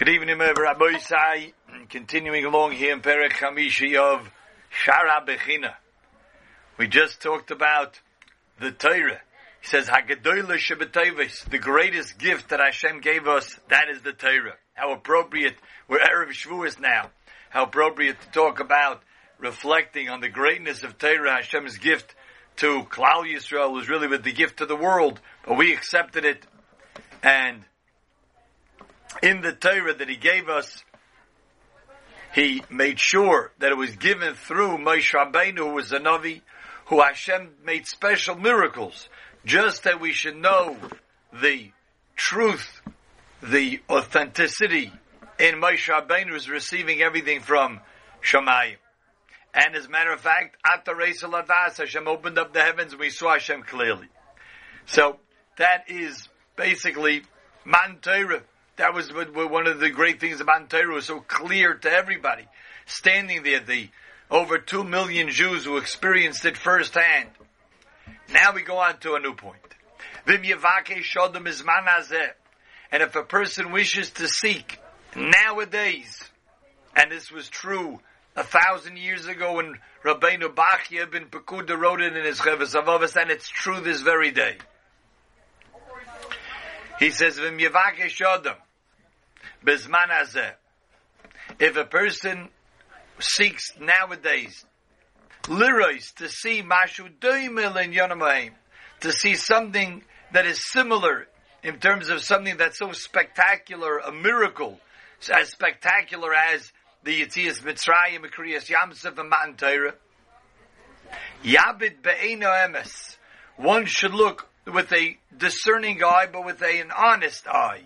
Good evening, Rabbi Isai. Continuing along here in Perek Hamishi of Shara Bechina. We just talked about the Torah. He says, Hagadoyle Shabbatayvis, the greatest gift that Hashem gave us, that is the Torah. How appropriate, we're Erev Shavuos now, how appropriate to talk about reflecting on the greatness of Torah, Hashem's gift to Klal Yisrael was really with the gift to the world, but we accepted it, and in the Torah that he gave us, he made sure that it was given through Moshe Rabbeinu, who was a Navi, who Hashem made special miracles, just that we should know the truth, the authenticity in Moshe Rabbeinu is receiving everything from Shemayim. And as a matter of fact, at the Ladas, Hashem opened up the heavens and we saw Hashem clearly. So that is basically Man Torah. That was one of the great things about Torah was so clear to everybody. Standing there, the over two million Jews who experienced it firsthand. Now we go on to a new point. And if a person wishes to seek nowadays, and this was true a thousand years ago when Rabbeinu Bachya ben Pekuda wrote it in his Cheves Avavas, and it's true this very day. He says, Bezman. If a person seeks nowadays lirois to see mashu doimil in yonamayim, to see something that is similar in terms of something that's so spectacular, a miracle, as spectacular as the Yitzias Mitzrayim, Kriyas Yam Suf, and Matan Torah. Yabit be'eno emes. One should look with a discerning eye, but with a, an honest eye.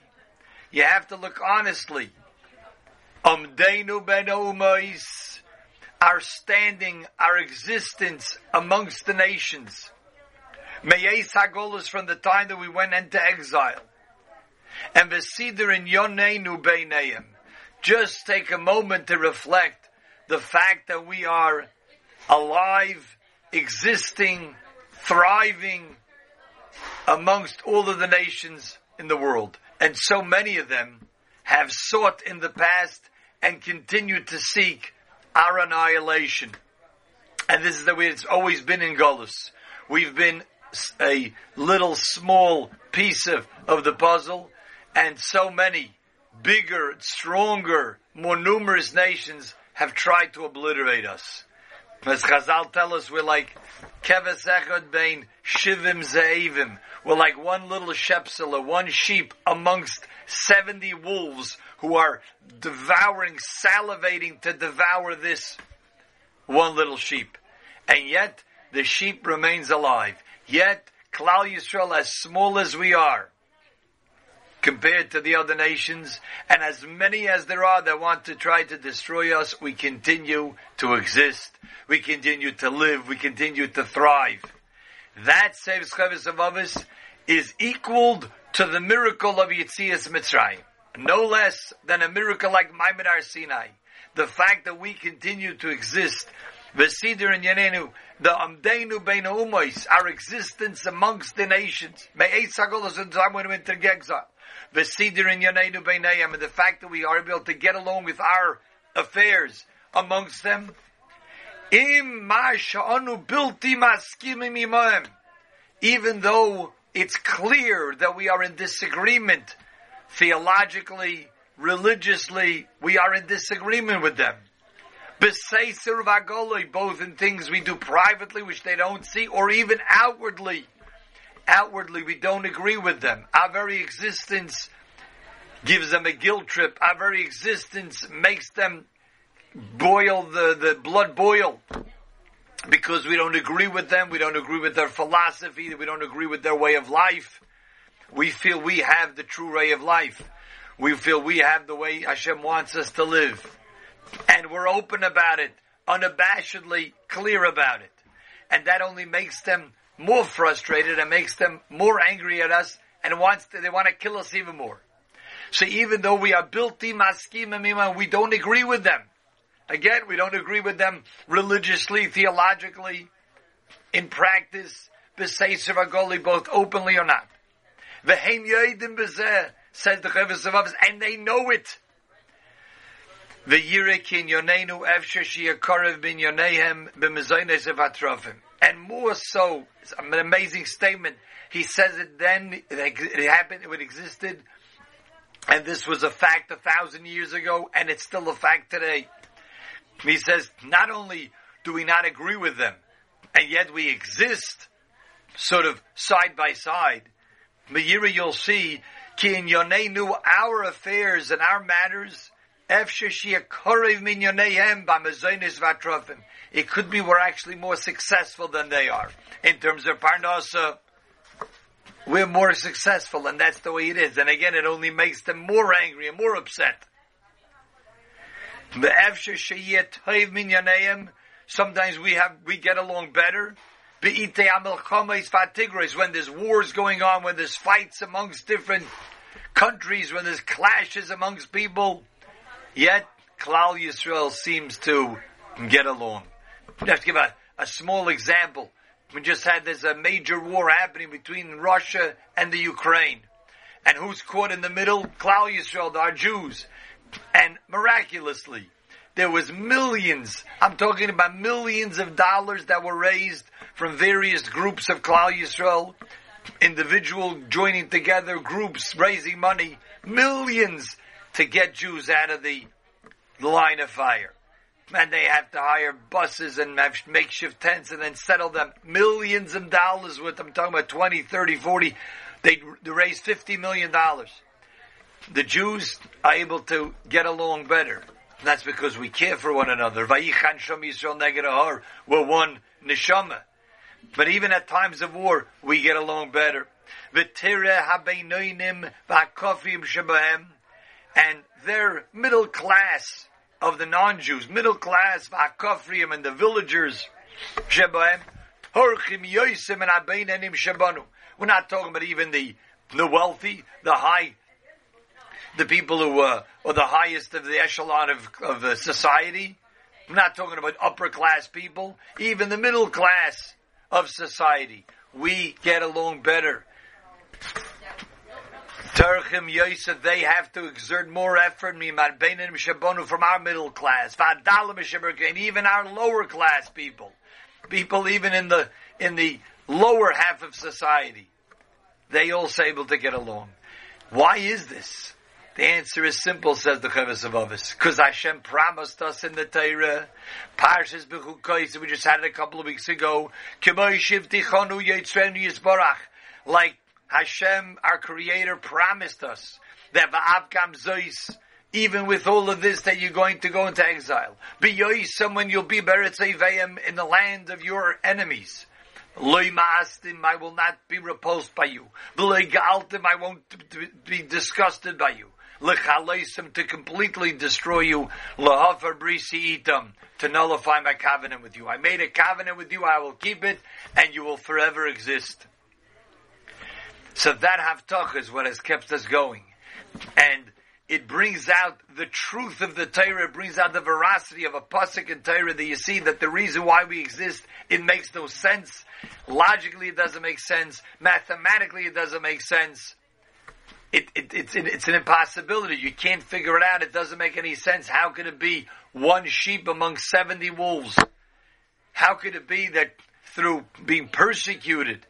You have to look honestly. Our standing, our existence amongst the nations. Meyes Hagolas from the time that we went into exile. And Vesider in Yoneinu Beineim. Just take a moment to reflect the fact that we are alive, existing, thriving amongst all of the nations in the world and so many of them have sought in the past and continue to seek our annihilation. And this is the way it's always been in Golis. We've been a little small piece of, of the puzzle, and so many bigger, stronger, more numerous nations have tried to obliterate us. As Chazal tell us, we're like keves echad bein shivim ze'evim. We're like one little shepsela, one sheep amongst 70 wolves who are devouring, salivating to devour this one little sheep. And yet, the sheep remains alive. Yet, Klal Yisrael, as small as we are, compared to the other nations, and as many as there are that want to try to destroy us, we continue to exist. We continue to live. We continue to thrive. That saves Chavis of us is equaled to the miracle of Yitzias Mitzrayim. No less than a miracle like Maimon Sinai. The fact that we continue to exist, Vesidir and Yanenu, the Amdeinu Bein Umois, our existence amongst the nations. May Me'ez Sagolos and Zamwenu Intergegza. Vesidir and Yanenu Beinayam, and the fact that we are able to get along with our affairs amongst them, even though it's clear that we are in disagreement theologically, religiously, we are in disagreement with them. Both in things we do privately, which they don't see, or even outwardly. Outwardly, we don't agree with them. Our very existence gives them a guilt trip. Our very existence makes them boil the, the blood boil because we don't agree with them, we don't agree with their philosophy, we don't agree with their way of life. We feel we have the true way of life. We feel we have the way Hashem wants us to live. And we're open about it, unabashedly clear about it. And that only makes them more frustrated and makes them more angry at us and wants to, they want to kill us even more. So even though we are built maskim we don't agree with them. Again, we don't agree with them religiously, theologically, in practice, b'seiser agoli, both openly or not. V'heim yoidim b'zeh, says the Chavis and they know it. And more so, it's an amazing statement. He says it then, it happened, it existed, and this was a fact a thousand years ago, and it's still a fact today. He says, not only do we not agree with them, and yet we exist, sort of side by side. Me'yira, you'll see, ki in yonenu, our affairs and our matters, it could be we're actually more successful than they are. In terms of Parnasa, we're more successful, and that's the way it is. And again, it only makes them more angry and more upset. Sometimes we have we get along better. When there's wars going on, when there's fights amongst different countries, when there's clashes amongst people, Yet, Klal Yisrael seems to get along. Just to give a, a small example. We just had there's a major war happening between Russia and the Ukraine. And who's caught in the middle? Klal Yisrael, our Jews. And miraculously, there was millions, I'm talking about millions of dollars that were raised from various groups of Klal Yisrael, individual joining together, groups raising money, millions to get Jews out of the line of fire. And they have to hire buses and have makeshift tents and then settle them millions of dollars with them. I'm talking about 20, 30, 40. They, raise 50 million dollars. The Jews are able to get along better. And that's because we care for one another. We're one neshama. But even at times of war, we get along better. And their middle class of the non-Jews, middle class V'akofriim and the villagers, Shebaim, Horchim and. We're not talking about even the the wealthy, the high, the people who uh, are the highest of the echelon of, of the society. I'm not talking about upper class people, even the middle class of society. We get along better. Terchim Yosef, they have to exert more effort from our middle class, even our lower class people, people even in the in the lower half of society, they also able to get along. Why is this? The answer is simple, says the Chavis of Avis. Because Hashem promised us in the Torah, Parshas Bechukos, we just had it a couple of weeks ago, like Hashem, our Creator, promised us that va'avkam zois, even with all of this, that you're going to go into exile. Be someone you'll be beretzevayim in the land of your enemies. Loy ma'astim, I will not be repulsed by you. Ga'altim, I won't be disgusted by you. L'chaleisim, to completely destroy you. L'hafer brisi itam, to nullify my covenant with you. I made a covenant with you, I will keep it, and you will forever exist. So that Haftach is what has kept us going. And it brings out the truth of the Torah, it brings out the veracity of a Pasuk in Torah that you see that the reason why we exist, it makes no sense. Logically it doesn't make sense. Mathematically it doesn't make sense. It, it, it's, it's an impossibility. You can't figure it out. It doesn't make any sense. How could it be one sheep among 70 wolves? How could it be that through being persecuted,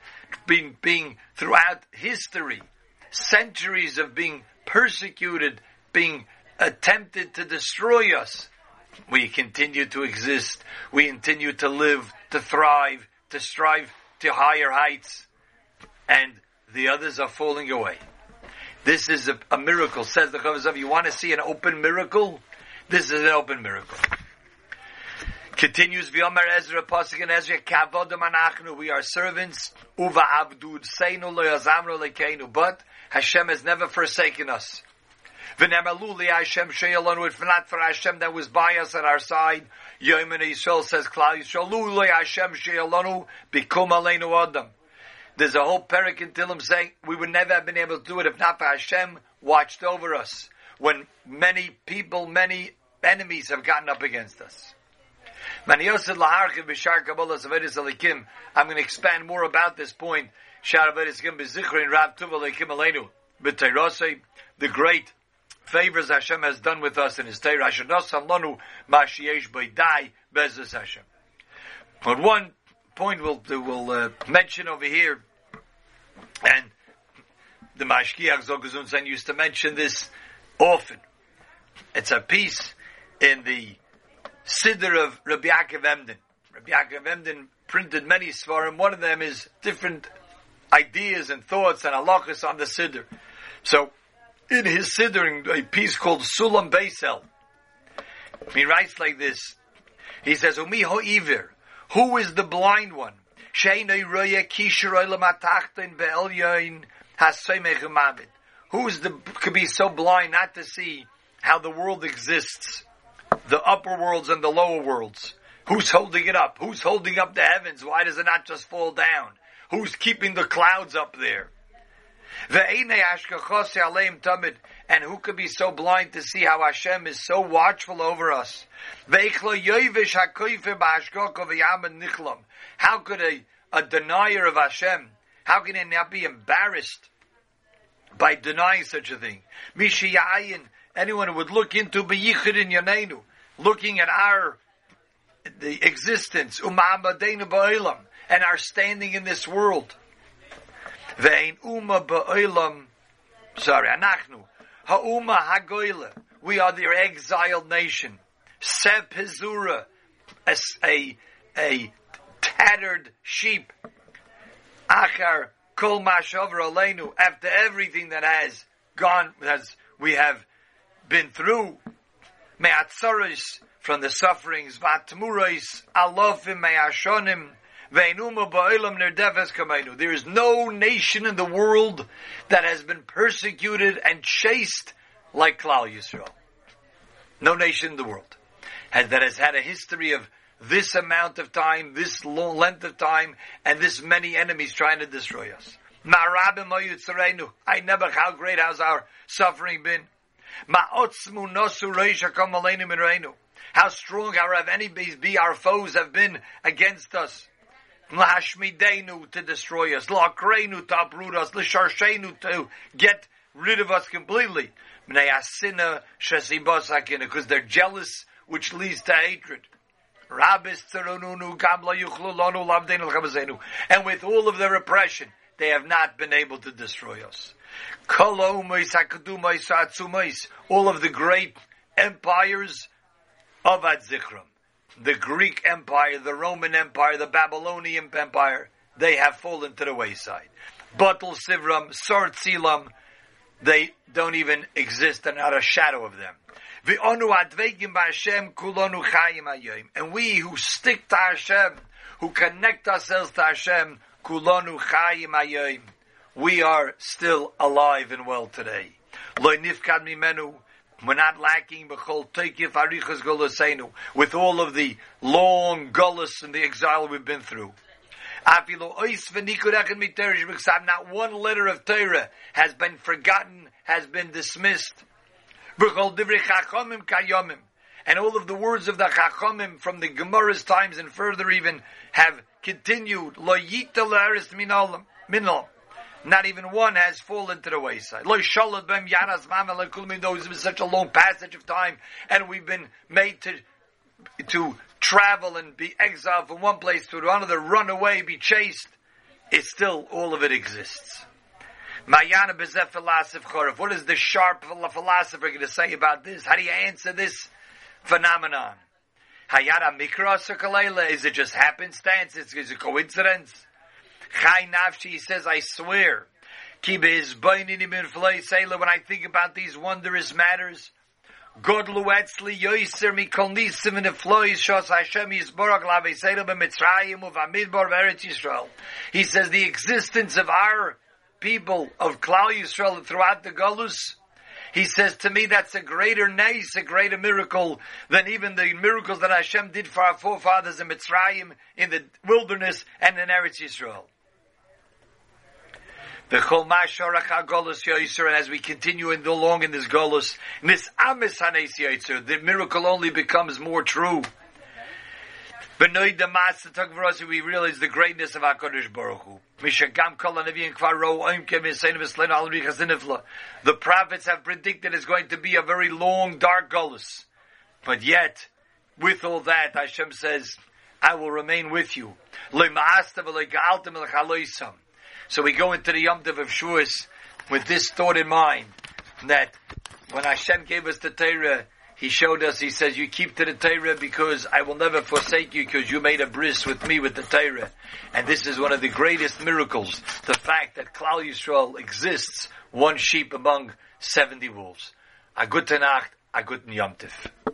being, being throughout history, centuries of being persecuted, being attempted to destroy us. We continue to exist. We continue to live, to thrive, to strive to higher heights. And the others are falling away. This is a, a miracle, says the Chavazav. You want to see an open miracle? This is an open miracle. Continues V'yomer Ezra, Pasuk and Ezra, Kavodim anachnu, we are servants, uva abdud, seinu Loyazamru lekeinu, but Hashem has never forsaken us. V'nemalu Hashem sheyalonu, if not for Hashem that was by us at our side, Yomen Yisrael says, Klal Yisrael, lu Hashem sheyalonu, bikum aleinu adam. There's a whole parak in Tillim saying, we would never have been able to do it if not for Hashem watched over us. When many people, many enemies have gotten up against us. I'm going to expand more about this point. The great favors Hashem has done with us in His Torah. But one point we'll, we'll uh, mention over here, and the Mashkiach Zogazunzen used to mention this often. It's a piece in the Siddur of Rabbi Yaakov Emden. Rabbi Yaakov Emden printed many svarim. One of them is different ideas and thoughts and halachas on the Siddur. So, in his Siddur, a piece called Sulam Beis El, he writes like this. He says, Umi ho'ivir, who is the blind one? Who's the could be so blind not to see how the world exists, the upper worlds and the lower worlds? Who's holding it up? Who's holding up the heavens? Why does it not just fall down? Who's keeping the clouds up there? And who could be so blind to see how Hashem is so watchful over us? How could a, a denier of Hashem, how can he not be embarrassed by denying such a thing? Anyone who would look into Beyichid in looking at our the existence, and our standing in this world. Ve'in umma ba'olam, sorry, anachnu, ha'umma hagoyle, we are the exiled nation. Seb Pizura, a, a, a tattered sheep. Achar kol mashavra aleinu, after everything that has gone, as we have been through, me'atzaris, from the sufferings, vatmurais, alofim me'ashonim, there is no nation in the world that has been persecuted and chased like Klal Yisrael. No nation in the world has, that has had a history of this amount of time, this long length of time, and this many enemies trying to destroy us. I never, how great has our suffering been? How strong our enemies be, our foes have been against us. Lahashmidenu to destroy us, Lakrenu to uproot us, Lisharshenu to get rid of us completely. Because they're jealous, which leads to hatred. And with all of their oppression, they have not been able to destroy us. All of the great empires of Adzikram the Greek Empire, the Roman Empire, the Babylonian Empire, they have fallen to the wayside. Batul Sivram, Sartzilam, they don't even exist and not a shadow of them. And we who stick to Hashem, who connect ourselves to Hashem, kulonu chayim we are still alive and well today. We're not lacking with all of the long gullus and the exile we've been through. Not one letter of Torah has been forgotten, has been dismissed. And all of the words of the Chachamim from the Gemara's times and further even have continued. Not even one has fallen to the wayside. Though it's been such a long passage of time, and we've been made to to travel and be exiled from one place to another, run away, be chased. It's still all of it exists. Mayana bezeh philosoph What is the sharp philosopher going to say about this? How do you answer this phenomenon? Hayara mikra Is it just happenstance? Is it coincidence? Chai Nafshi says, I swear, when I think about these wondrous matters, Godlu etzli yoiser mikol nisim the flois shos Hashem yisborach laveseinu b'mitzrayim uvamidbar v'eretz Yisrael. He says the existence of our people of Klal Yisrael throughout the Galus, he says to me that's a greater nace, a greater miracle than even the miracles that Hashem did for our forefathers in Mitzrayim, in the wilderness, and in Eretz Yisrael. The Chol Masharach Golus Yoiser, and as we continue in the long in this Golus, in this Amis Hanes Yoiser, the miracle only becomes more true. Benoid the Master Tagvarosi, we realize the greatness of HaKadosh Baruch Hu. Mishagam Kol HaNevi and Kvar Ro Oim Kem Yisayin V'Slein Al Richazinifla. The prophets have predicted it's going to be a very long, dark gullus. But yet, with all that, Hashem says, I will remain with you. So we go into the Yom of Shavuos with this thought in mind, that when Hashem gave us the Torah, he showed us, he says, you keep to the Torah because I will never forsake you because you made a bris with me with the Torah. And this is one of the greatest miracles, the fact that Klal Yisrael exists, one sheep among 70 wolves. A good Nacht, a good Yom.